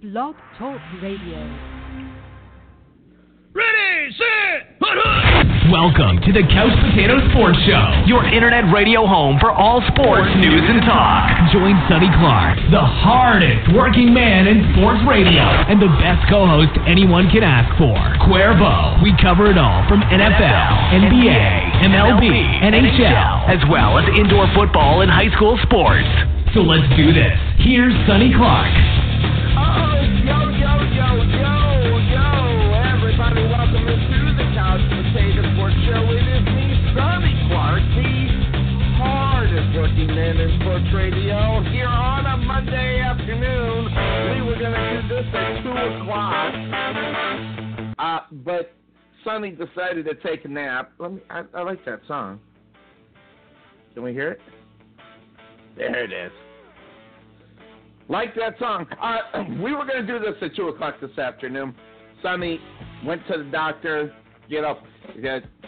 Blog Talk Radio. Ready, set, put Welcome to the Couch Potato Sports Show, your internet radio home for all sports news and talk. Join Sonny Clark, the hardest working man in sports radio, and the best co-host anyone can ask for, Cuervo. We cover it all from NFL, NBA, MLB, NHL, as well as indoor football and high school sports. So let's do this. Here's Sonny Clark. Sports radio, here on a Monday afternoon. We were going to do this at 2 o'clock, uh, but Sonny decided to take a nap. Let me, I, I like that song. Can we hear it? There it is. Like that song. Uh, we were going to do this at 2 o'clock this afternoon. Sonny went to the doctor, you up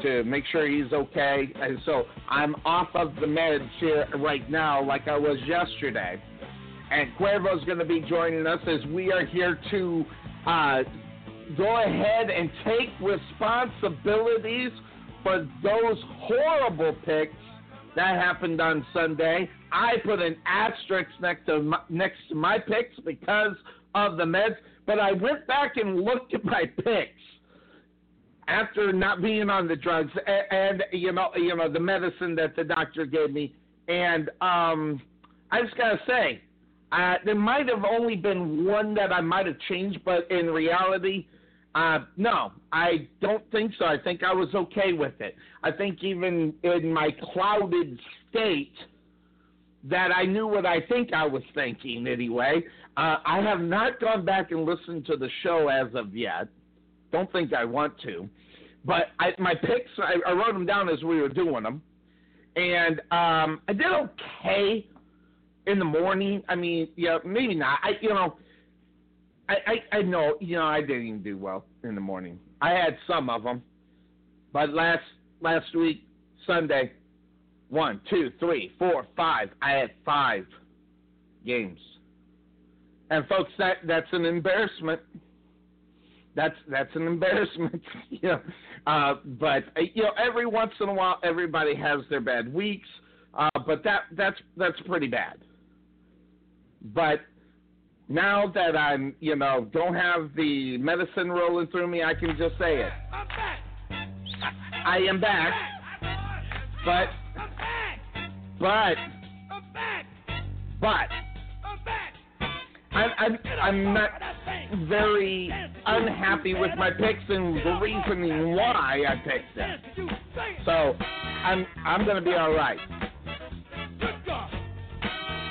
to make sure he's okay. And so I'm off of the meds here right now, like I was yesterday. And Cuervo's going to be joining us as we are here to uh, go ahead and take responsibilities for those horrible picks that happened on Sunday. I put an asterisk next to my, next to my picks because of the meds, but I went back and looked at my picks after not being on the drugs and, and you know you know the medicine that the doctor gave me, and um, I just gotta say, uh, there might have only been one that I might have changed, but in reality. Uh, no, I don't think so. I think I was okay with it. I think even in my clouded state, that I knew what I think I was thinking anyway. Uh, I have not gone back and listened to the show as of yet. Don't think I want to. But I, my picks, I, I wrote them down as we were doing them. And um, I did okay in the morning. I mean, yeah, maybe not. I, you know, I, I, I know, you know, I didn't even do well in the morning. I had some of them. But last last week, Sunday, one, two, three, four, five. I had five games. And folks, that that's an embarrassment. That's that's an embarrassment. you know, uh, but uh, you know, every once in a while, everybody has their bad weeks. Uh, but that that's that's pretty bad. But now that I'm, you know, don't have the medicine rolling through me, I can just say it. I am back. But but but I'm I'm I'm not very unhappy with my picks and the reasoning why I picked them. So I'm I'm gonna be all right.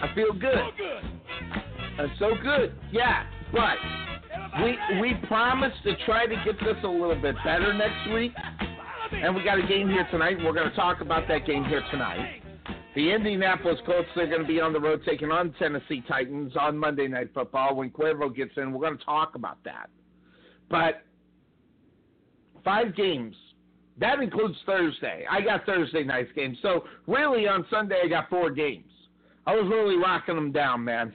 I feel good. That's so good. Yeah, but we we promised to try to get this a little bit better next week. And we got a game here tonight. We're to talk about that game here tonight. The Indianapolis Colts are going to be on the road taking on Tennessee Titans on Monday Night Football. When Cuervo gets in, we're going to talk about that. But five games. That includes Thursday. I got Thursday night's game. So really on Sunday I got four games. I was really rocking them down, man.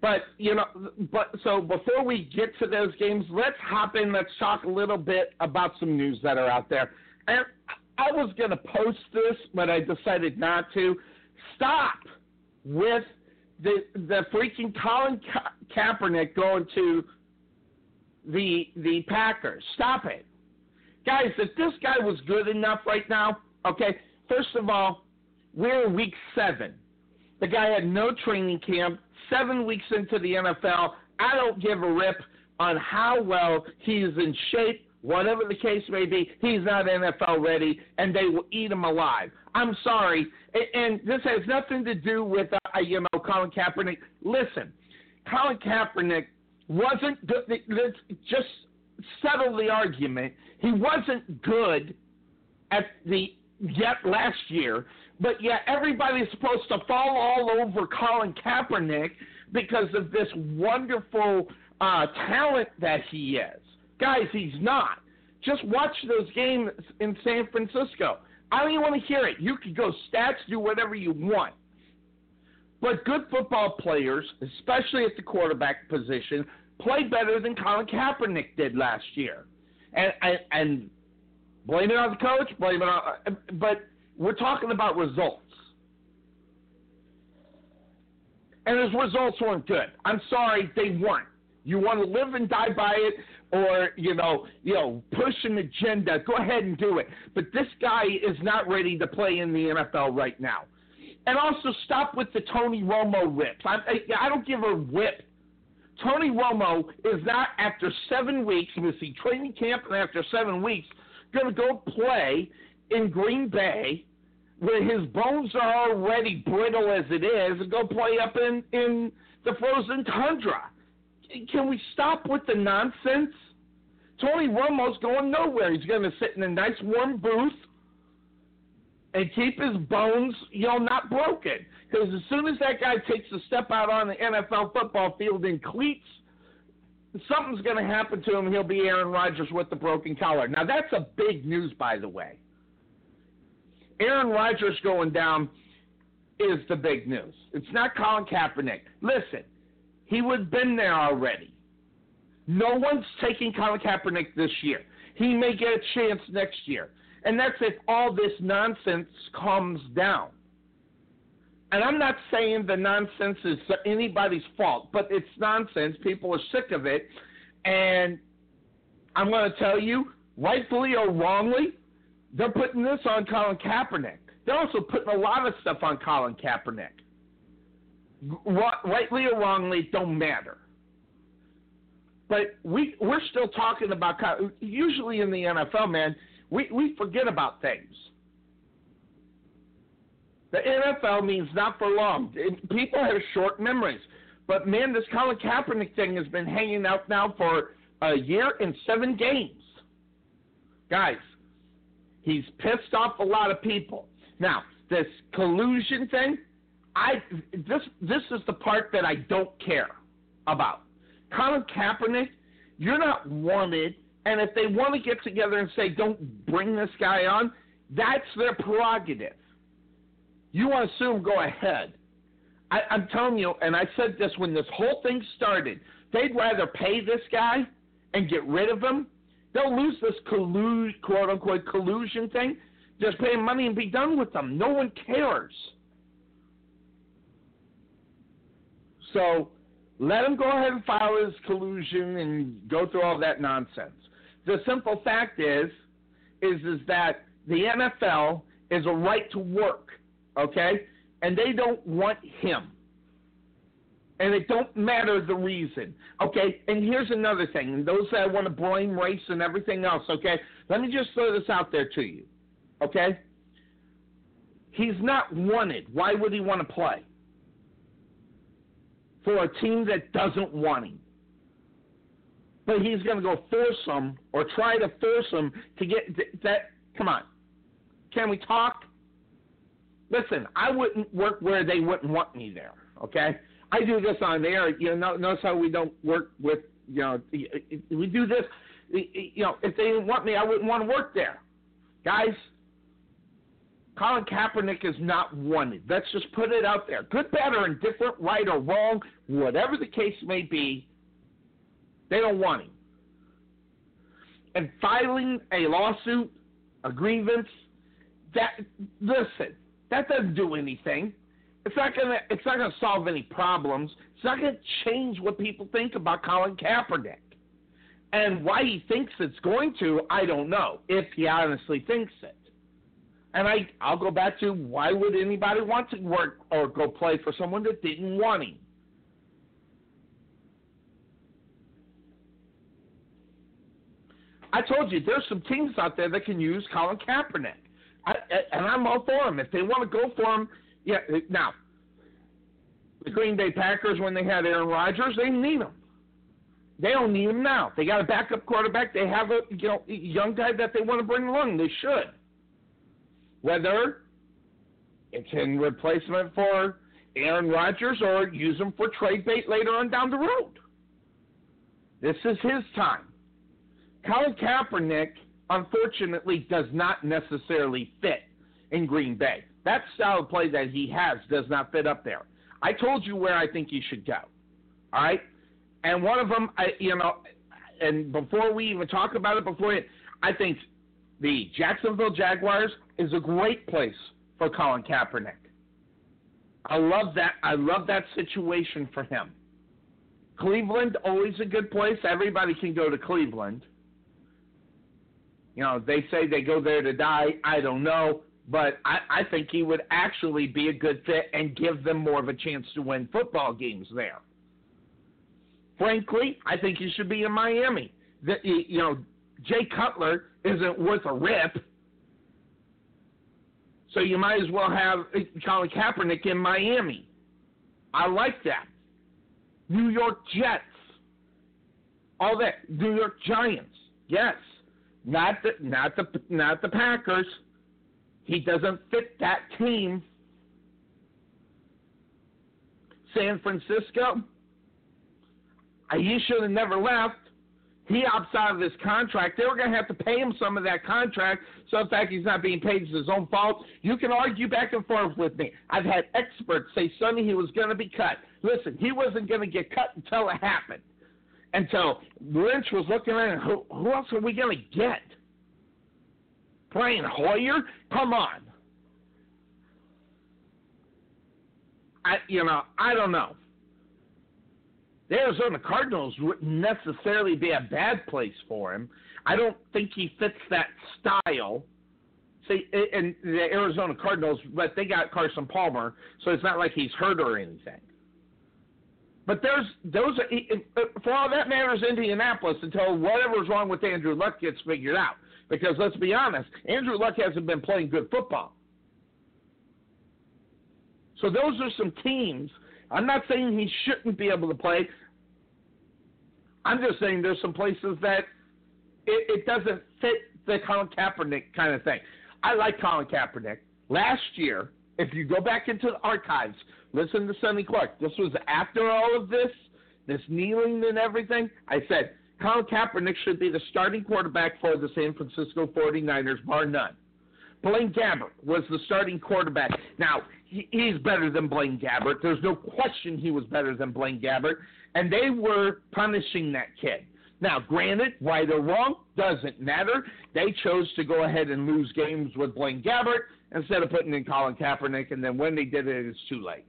But you know, but so before we get to those games, let's hop in. Let's talk a little bit about some news that are out there. And I was gonna post this, but I decided not to. Stop with the the freaking Colin Ka- Kaepernick going to the the Packers. Stop it, guys. If this guy was good enough right now, okay. First of all, we're week seven. The guy had no training camp seven weeks into the NFL. I don't give a rip on how well he's in shape, whatever the case may be. He's not NFL ready, and they will eat him alive. I'm sorry, and this has nothing to do with uh, you know Colin Kaepernick. Listen, Colin Kaepernick wasn't good. Let's just settle the argument. He wasn't good at the yet last year, but yet everybody's supposed to fall all over Colin Kaepernick because of this wonderful uh, talent that he is. Guys, he's not. Just watch those games in San Francisco. I don't even want to hear it. You could go stats, do whatever you want. But good football players, especially at the quarterback position, play better than Colin Kaepernick did last year. And and, and blame it on the coach, blame it on. But we're talking about results. And his results weren't good. I'm sorry, they weren't. You want to live and die by it, or you know, you know, push an agenda. Go ahead and do it. But this guy is not ready to play in the NFL right now. And also stop with the Tony Romo rips. I, I, I don't give a whip. Tony Romo is not after seven weeks, missing training camp, and after seven weeks, going to go play in Green Bay where his bones are already brittle as it is and go play up in, in the frozen tundra. Can we stop with the nonsense? Tony Romo's going nowhere. He's going to sit in a nice warm booth and keep his bones, you know, not broken. Because as soon as that guy takes a step out on the NFL football field in cleats, something's going to happen to him. He'll be Aaron Rodgers with the broken collar. Now that's a big news, by the way. Aaron Rodgers going down is the big news. It's not Colin Kaepernick. Listen, he would have been there already. No one's taking Colin Kaepernick this year. He may get a chance next year. And that's if all this nonsense calms down. And I'm not saying the nonsense is anybody's fault, but it's nonsense. People are sick of it. And I'm going to tell you, rightfully or wrongly, they're putting this on Colin Kaepernick. They're also putting a lot of stuff on Colin Kaepernick. Rightly or wrongly, don't matter. But we we're still talking about usually in the NFL, man. We we forget about things. The NFL means not for long. People have short memories. But man, this Colin Kaepernick thing has been hanging out now for a year and seven games. Guys, He's pissed off a lot of people. Now, this collusion thing, I this this is the part that I don't care about. Colin Kaepernick, you're not wanted, and if they want to get together and say don't bring this guy on, that's their prerogative. You want to him, go ahead. I, I'm telling you, and I said this when this whole thing started. They'd rather pay this guy and get rid of him They'll lose this collusion, quote unquote collusion thing. Just pay money and be done with them. No one cares. So let him go ahead and file his collusion and go through all that nonsense. The simple fact is, is is that the NFL is a right to work, okay, and they don't want him and it don't matter the reason. Okay, and here's another thing. And those that want to blame race and everything else, okay, let me just throw this out there to you. Okay? He's not wanted. Why would he want to play? For a team that doesn't want him. But he's going to go force them or try to force them to get that. Come on. Can we talk? Listen, I wouldn't work where they wouldn't want me there. Okay? I do this on air. You know, notice how we don't work with, you know, we do this. You know, if they didn't want me, I wouldn't want to work there. Guys, Colin Kaepernick is not wanted. Let's just put it out there. Good, bad, or indifferent, right or wrong, whatever the case may be, they don't want him. And filing a lawsuit, a grievance, that listen, that doesn't do anything. It's not gonna. It's not gonna solve any problems. It's not gonna change what people think about Colin Kaepernick. And why he thinks it's going to, I don't know. If he honestly thinks it. And I, I'll go back to why would anybody want to work or go play for someone that didn't want him? I told you there's some teams out there that can use Colin Kaepernick, I, and I'm all for him. If they want to go for him, yeah. Now, the Green Bay Packers, when they had Aaron Rodgers, they need him. They don't need him now. They got a backup quarterback. They have a you know young guy that they want to bring along. They should. Whether it's in replacement for Aaron Rodgers or use him for trade bait later on down the road. This is his time. Colin Kaepernick, unfortunately, does not necessarily fit in Green Bay. That style of play that he has does not fit up there. I told you where I think he should go. All right, and one of them, I, you know, and before we even talk about it, before it, I think the Jacksonville Jaguars is a great place for Colin Kaepernick. I love that. I love that situation for him. Cleveland, always a good place. Everybody can go to Cleveland. You know, they say they go there to die. I don't know. But I, I think he would actually be a good fit and give them more of a chance to win football games there. Frankly, I think he should be in Miami. The, you know, Jay Cutler isn't worth a rip. So you might as well have Colin Kaepernick in Miami. I like that. New York Jets. All that. New York Giants. Yes. Not the not the not the Packers. He doesn't fit that team. San Francisco. He should have never left. He opts out of this contract. They were going to have to pay him some of that contract. So, in fact, he's not being paid is his own fault. You can argue back and forth with me. I've had experts say, Sonny, he was going to be cut. Listen, he wasn't going to get cut until it happened. Until Lynch was looking at who, who else are we going to get? Brian Hoyer? Come on. I, you know, I don't know. The Arizona Cardinals wouldn't necessarily be a bad place for him. I don't think he fits that style. See, and the Arizona Cardinals, but they got Carson Palmer, so it's not like he's hurt or anything. But there's those are, uh, for all that matters, Indianapolis until whatever's wrong with Andrew Luck gets figured out. Because let's be honest, Andrew Luck hasn't been playing good football. So those are some teams. I'm not saying he shouldn't be able to play. I'm just saying there's some places that it, it doesn't fit the Colin Kaepernick kind of thing. I like Colin Kaepernick. Last year, if you go back into the archives, listen to Sonny Clark. This was after all of this, this kneeling and everything. I said Colin Kaepernick should be the starting quarterback for the San Francisco 49ers, bar none. Blaine Gabbert was the starting quarterback. Now, he, he's better than Blaine Gabbert. There's no question he was better than Blaine Gabbert. And they were punishing that kid. Now, granted, right or wrong, doesn't matter. They chose to go ahead and lose games with Blaine Gabbert instead of putting in Colin Kaepernick, and then when they did it, it's too late.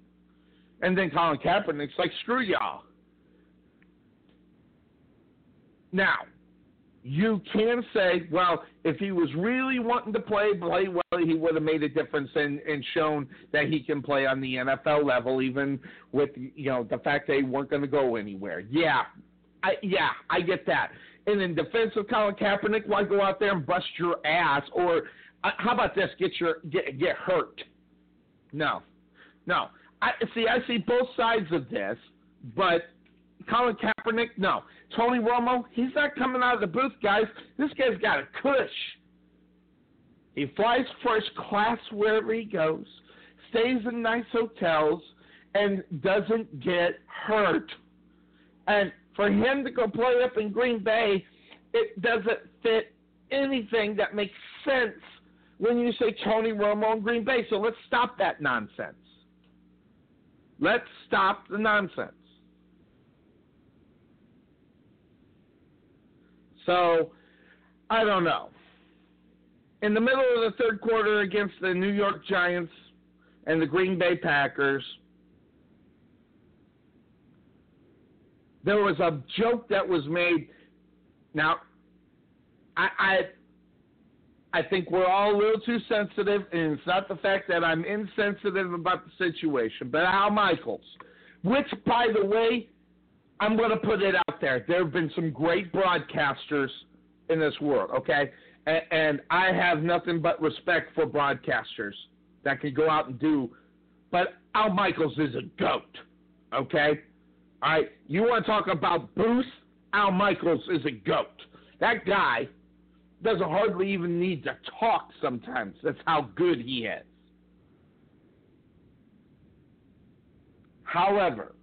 And then Colin Kaepernick's like, screw y'all. Now, you can say, well, if he was really wanting to play, play well, he would have made a difference and, and shown that he can play on the NFL level, even with you know the fact they weren't going to go anywhere. Yeah, I, yeah, I get that. And in defense of Colin Kaepernick, why go out there and bust your ass? Or uh, how about this? Get your get get hurt? No, no. I see. I see both sides of this, but Colin Kaepernick, no. Tony Romo, he's not coming out of the booth, guys. This guy's got a cush. He flies first class wherever he goes, stays in nice hotels, and doesn't get hurt. And for him to go play up in Green Bay, it doesn't fit anything that makes sense when you say Tony Romo in Green Bay. So let's stop that nonsense. Let's stop the nonsense. So, I don't know. In the middle of the third quarter against the New York Giants and the Green Bay Packers, there was a joke that was made. Now, I, I, I think we're all a little too sensitive, and it's not the fact that I'm insensitive about the situation, but Al Michaels, which, by the way, I'm going to put it out there. There have been some great broadcasters in this world, okay? And, and I have nothing but respect for broadcasters that can go out and do. But Al Michaels is a goat, okay? All right, you want to talk about Booth? Al Michaels is a goat. That guy doesn't hardly even need to talk sometimes. That's how good he is. However,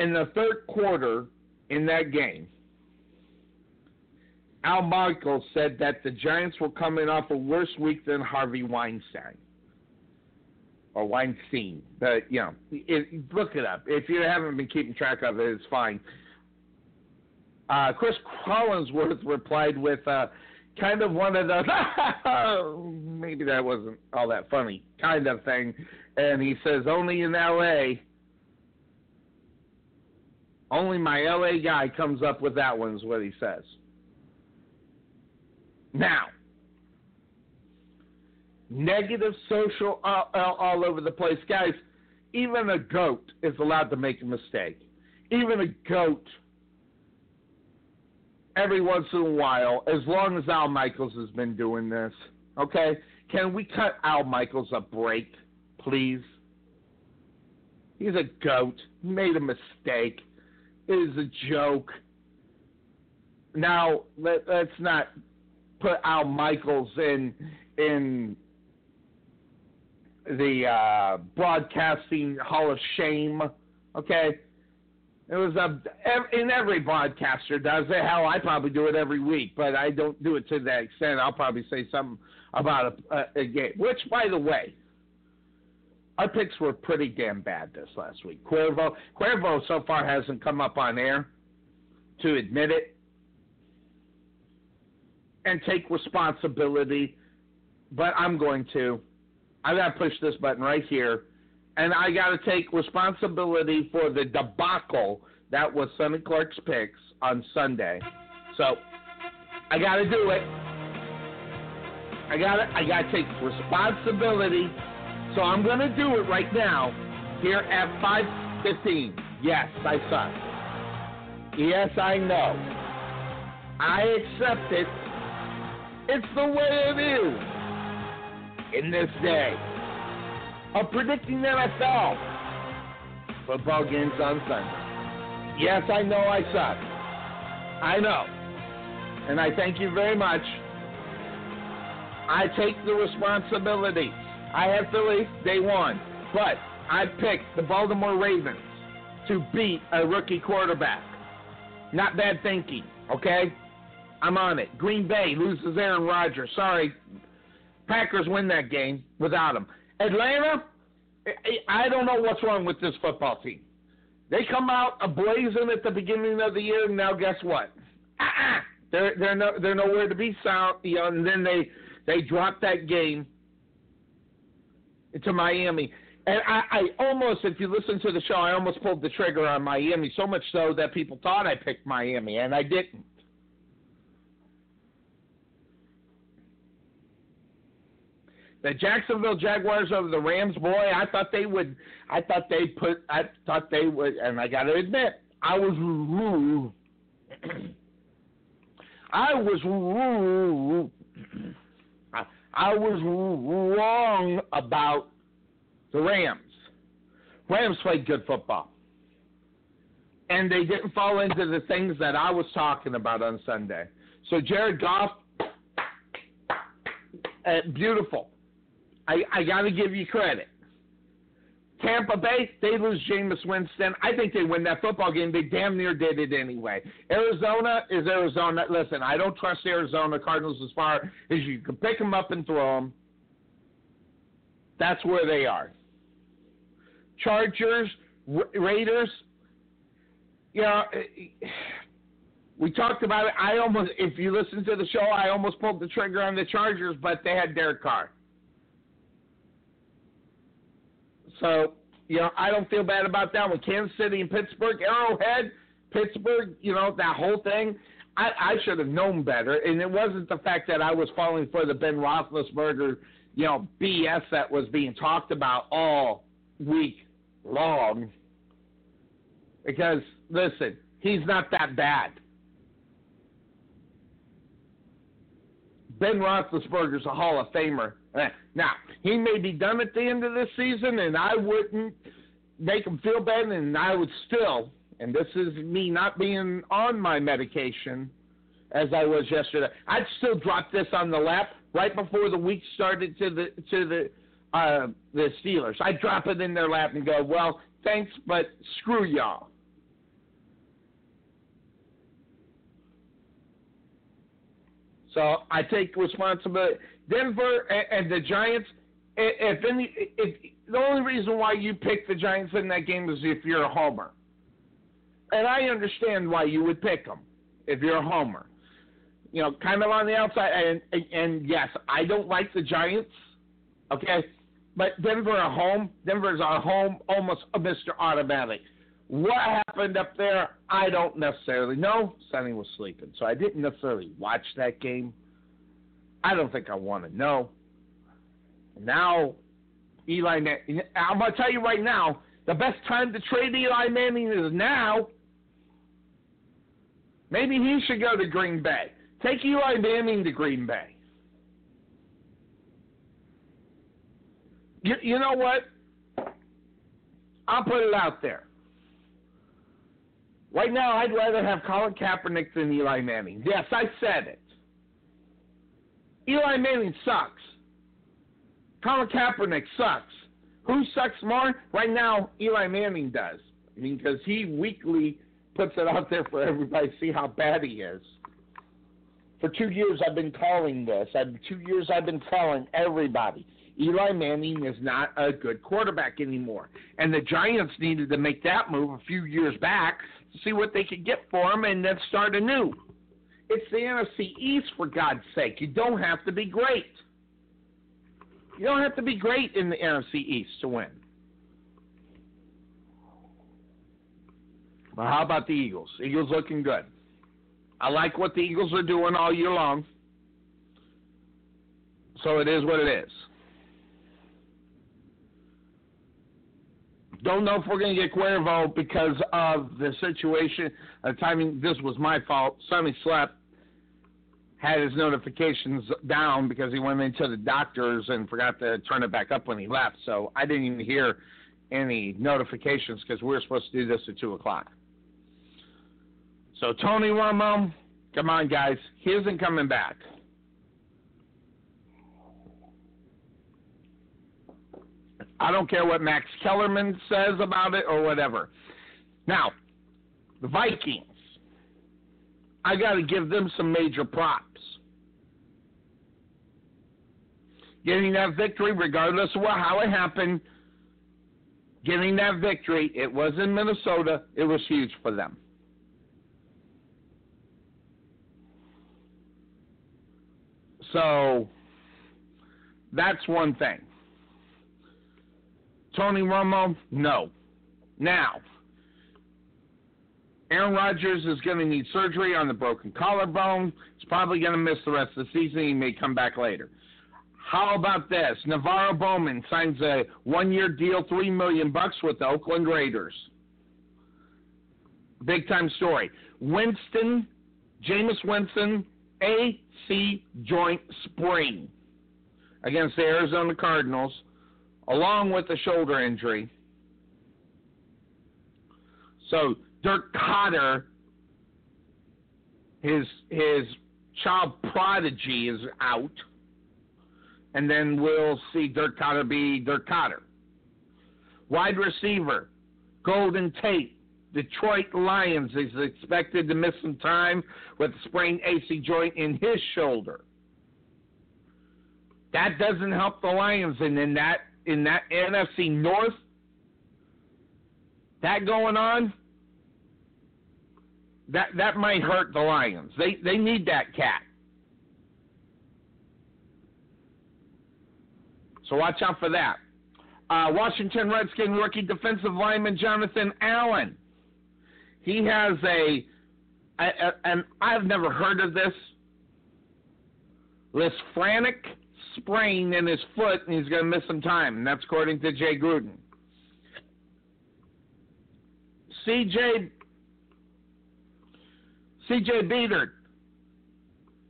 in the third quarter in that game, Al Michaels said that the Giants were coming off a worse week than Harvey Weinstein. or Weinstein. But you know, it, look it up. If you haven't been keeping track of it, it's fine. Uh, Cris Collinsworth replied with uh, kind of one of those maybe that wasn't all that funny kind of thing, and he says only in L.A. Only my LA guy comes up with that one, is what he says. Now, negative social all, all, over the place. Guys, even a goat is allowed to make a mistake. Even a goat, every once in a while, as long as Al Michaels has been doing this, okay? Can we cut Al Michaels a break, please? He's a goat. He made a mistake is a joke. Now let, us not put Al Michaels in in the uh, broadcasting Hall of Shame. Okay, it was a and every broadcaster does it. Hell, I probably do it every week, but I don't do it to that extent. I'll probably say something about a, a, a game. Which, by the way, our picks were pretty damn bad this last week. Cuervo, Cuervo so far hasn't come up on air to admit it and take responsibility, but I'm going to. I got to push this button right here, and I got to take responsibility for the debacle that was Sonny Clark's picks on Sunday. So I got to do it. I got to I got to take responsibility so I'm going to do it right now here at 5:15. Yes, I suck. Yes, I know. I accept it. It's the way it is in this day of predicting NFL football games on Sunday. Yes, I know I suck. I know. And I thank you very much. I take the responsibility. I have Philly day one, but I picked the Baltimore Ravens to beat a rookie quarterback. Not bad thinking, okay? I'm on it. Green Bay loses Aaron Rodgers. Sorry. Packers win that game without him. Atlanta, I don't know what's wrong with this football team. They come out ablazing at the beginning of the year, and now guess what? Uh-uh. They're they're no, they're nowhere to be found. You know, and then they they drop that game to Miami. And I, I almost, if you listen to the show, I almost pulled the trigger on Miami, so much so that people thought I picked Miami, and I didn't. The Jacksonville Jaguars over the Rams, boy, I thought they would. I thought they put. I thought they would, and I got to admit, I was. I was. I was wrong about the Rams. Rams played good football. And they didn't fall into the things that I was talking about on Sunday. So Jared Goff, uh, beautiful. I, I got to give you credit. Tampa Bay, they lose Jameis Winston. I think they win that football game. They damn near did it anyway. Arizona is Arizona. Listen, I don't trust Arizona Cardinals as far as you can pick them up and throw them. That's where they are. Chargers, Raiders. Know, eh, we talked about it. I almost, if you listen to the show, I almost pulled the trigger on the Chargers, but they had Derek Carr. So, you know, I don't feel bad about that one. Kansas City and Pittsburgh, Arrowhead, Pittsburgh, you know, that whole thing. I, I should have known better. And it wasn't the fact that I was falling for the Ben Roethlisberger, you know, BS that was being talked about all week long. Because, listen, he's not that bad. Ben Roethlisberger's a Hall of Famer. Eh, now, he may be done at the end of this season, and I wouldn't make him feel bad, and I would still, and this is me not being on my medication as I was yesterday, I'd still drop this on the lap right before the week started to the to the uh, the Steelers. I'd drop it in their lap and go, well, thanks, but screw y'all. So I take responsibility. Denver and, and the Giants, if any, if the only reason why you pick the Giants in that game is if you're a homer, and I understand why you would pick them if you're a homer. You know, kind of on the outside, and and, yes, I don't like the Giants. Okay, but Denver at home, Denver's at home, almost a Mr. Automatic. What happened up there, I don't necessarily know. Sonny was sleeping, so I didn't necessarily watch that game. I don't think I want to know. Now, Eli, I'm going to tell you right now, the best time to trade Eli Manning is now. Maybe he should go to Green Bay. Take Eli Manning to Green Bay. You, you know what? I'll put it out there. Right now, I'd rather have Colin Kaepernick than Eli Manning. Yes, I said it. Eli Manning sucks. Colin Kaepernick sucks. Who sucks more? Right now, Eli Manning does. I mean, because he weekly puts it out there for everybody to see how bad he is. For two years, I've been calling this. I've, two years, I've been telling everybody Eli Manning is not a good quarterback anymore. And the Giants needed to make that move a few years back see what they could get for him and then start anew. It's the NFC East, for God's sake. You don't have to be great. You don't have to be great in the NFC East to win. But how about the Eagles? Eagles looking good. I like what the Eagles are doing all year long. So it is what it is. Don't know if we're going to get Cuervo because of the situation. The timing, this was my fault. Sonny slept, had his notifications down because he went into the doctor's and forgot to turn it back up when he left. So I didn't even hear any notifications because we were supposed to do this at 2 o'clock. So Tony Romo, come on, guys. He isn't coming back. I don't care what Max Kellerman says about it or whatever. Now, the Vikings. I got to give them some major props. Getting that victory, regardless of how it happened, getting that victory, it was in Minnesota, it was huge for them. So, that's one thing. Tony Romo, no. Now, Aaron Rodgers is going to need surgery on the broken collarbone. He's probably going to miss the rest of the season. He may come back later. How about this? NaVorro Bowman signs a one-year deal, three million bucks with the Oakland Raiders. Big time story. Winston, Jameis Winston, AC joint sprain against the Arizona Cardinals along with a shoulder injury. So Dirk Koetter, his his child prodigy is out, and then we'll see Dirk Koetter be Dirk Koetter. Wide receiver, Golden Tate, Detroit Lions is expected to miss some time with a sprained AC joint in his shoulder. That doesn't help the Lions, and in that in that NFC North, that going on, that that might hurt the Lions. They they need that cat. So watch out for that. Uh, Washington Redskin rookie defensive lineman Jonathan Allen. He has a, a, a and I've never heard of this. Lisfranc sprain in his foot and he's going to miss some time, and that's according to Jay Gruden. CJ CJ Beathard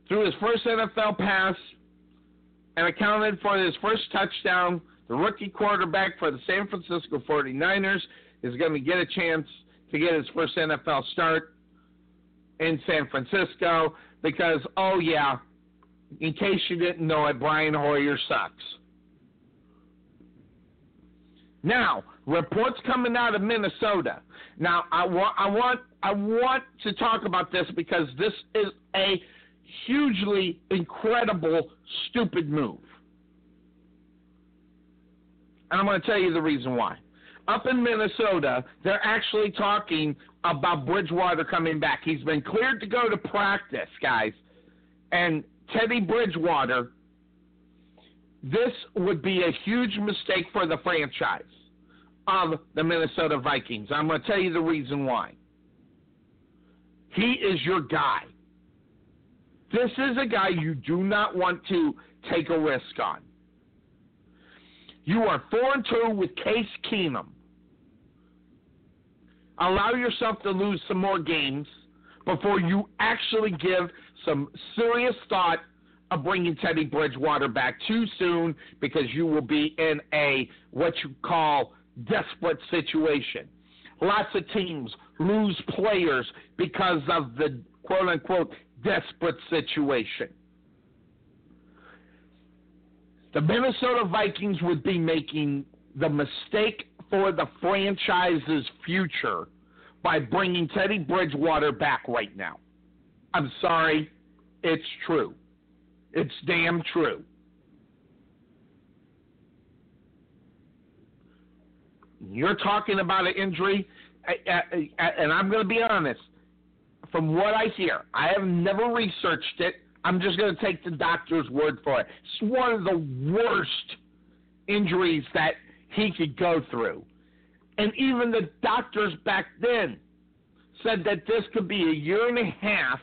threw his first NFL pass and accounted for his first touchdown. The rookie quarterback for the San Francisco 49ers is going to get a chance to get his first NFL start in San Francisco because, oh, yeah, in case you didn't know it, Brian Hoyer sucks. Now, reports coming out of Minnesota. Now, I want, I want, I want to talk about this because this is a hugely incredible, stupid move. And I'm going to tell you the reason why. Up in Minnesota, they're actually talking about Bridgewater coming back. He's been cleared to go to practice, guys. And Teddy Bridgewater, this would be a huge mistake for the franchise of the Minnesota Vikings. I'm going to tell you the reason why. He is your guy. This is a guy you do not want to take a risk on. You are four and two with Case Keenum. Allow yourself to lose some more games before you actually give some serious thought of bringing Teddy Bridgewater back too soon because you will be in a what you call desperate situation. Lots of teams lose players because of the quote unquote desperate situation. The Minnesota Vikings would be making the mistake for the franchise's future by bringing Teddy Bridgewater back right now. I'm sorry, it's true. It's damn true. You're talking about an injury, and I'm going to be honest. From what I hear, I have never researched it. I'm just going to take the doctor's word for it. It's one of the worst injuries that he could go through. And even the doctors back then said that this could be a year and a half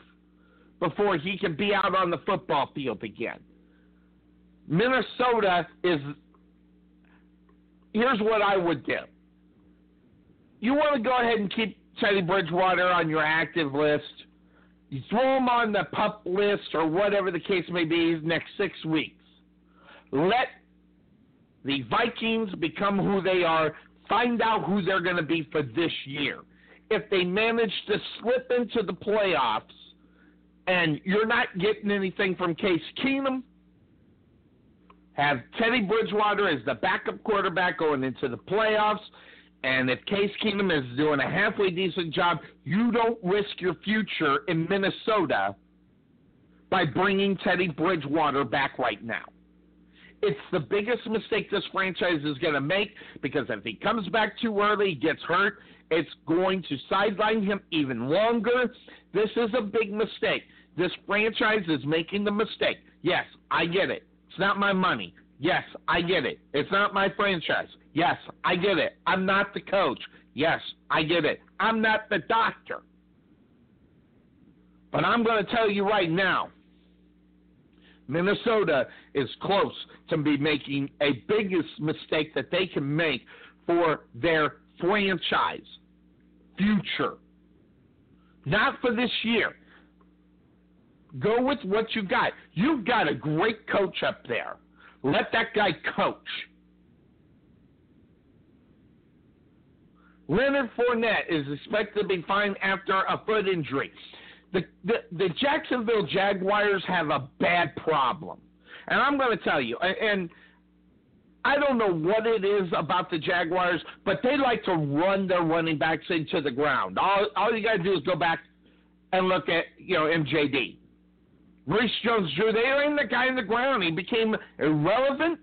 before he can be out on the football field again. Minnesota is. Here's what I would do. You want to go ahead and keep Teddy Bridgewater on your active list. You throw him on the pup list or whatever the case may be next six weeks. Let the Vikings become who they are. Find out who they're going to be for this year. If they manage to slip into the playoffs and you're not getting anything from Case Keenum, have Teddy Bridgewater as the backup quarterback going into the playoffs. And if Case Keenum is doing a halfway decent job, you don't risk your future in Minnesota by bringing Teddy Bridgewater back right now. It's the biggest mistake this franchise is going to make because if he comes back too early, gets hurt, it's going to sideline him even longer. This is a big mistake. This franchise is making the mistake. Yes, I get it. It's not my money. Yes, I get it. It's not my franchise. Yes, I get it. I'm not the coach. Yes, I get it. I'm not the doctor. But I'm going to tell you right now Minnesota is close to be making a biggest mistake that they can make for their franchise future. Not for this year. Go with what you got. You've got a great coach up there. Let that guy coach. Leonard Fournette is expected to be fine after a foot injury. The, the, the Jacksonville Jaguars have a bad problem. And I'm going to tell you, and I don't know what it is about the Jaguars, but they like to run their running backs into the ground. All, all you got to do is go back and look at, you know, MJD. Maurice Jones Drew, they ran the guy in the ground. He became irrelevant.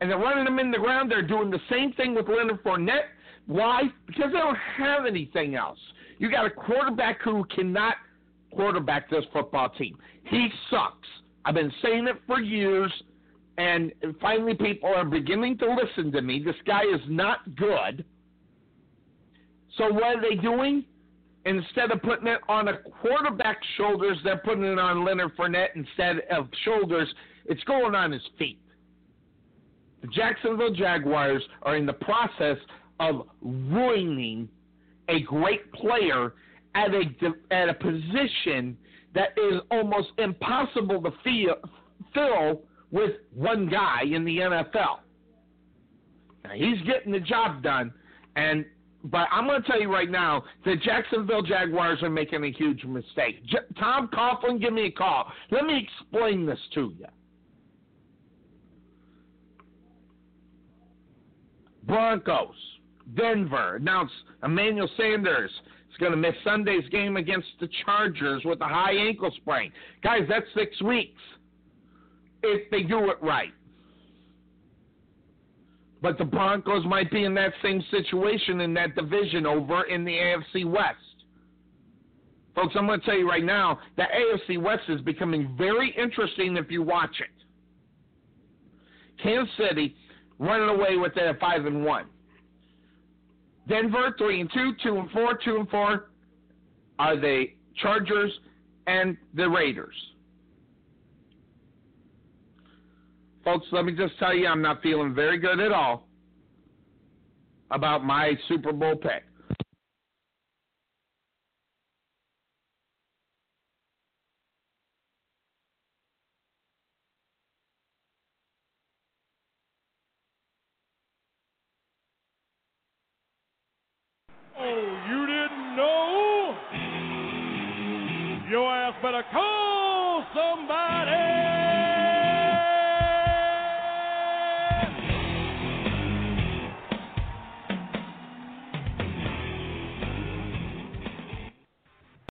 And they're running him in the ground. They're doing the same thing with Leonard Fournette. Why? Because they don't have anything else. You got a quarterback who cannot quarterback this football team. He sucks. I've been saying it for years, and finally people are beginning to listen to me. This guy is not good. So what are they doing? Instead of putting it on a quarterback's shoulders, they're putting it on Leonard Fournette instead of shoulders. It's going on his feet. The Jacksonville Jaguars are in the process of ruining a great player at a at a position that is almost impossible to feel, fill with one guy in the NFL. Now, he's getting the job done, and but I'm going to tell you right now, the Jacksonville Jaguars are making a huge mistake. J- Tom Coughlin, give me a call. Let me explain this to you. Broncos, Denver announced Emmanuel Sanders is going to miss Sunday's game against the Chargers with a high ankle sprain. Guys, that's six weeks if they do it right. But the Broncos might be in that same situation in that division over in the AFC West. Folks, I'm going to tell you right now, the AFC West is becoming very interesting if you watch it. Kansas City running away with it at five and one. Denver three and two, two and four, two and four are the Chargers and the Raiders. Folks, let me just tell you, I'm not feeling very good at all about my Super Bowl pick. Oh, you didn't know? Your ass better somebody.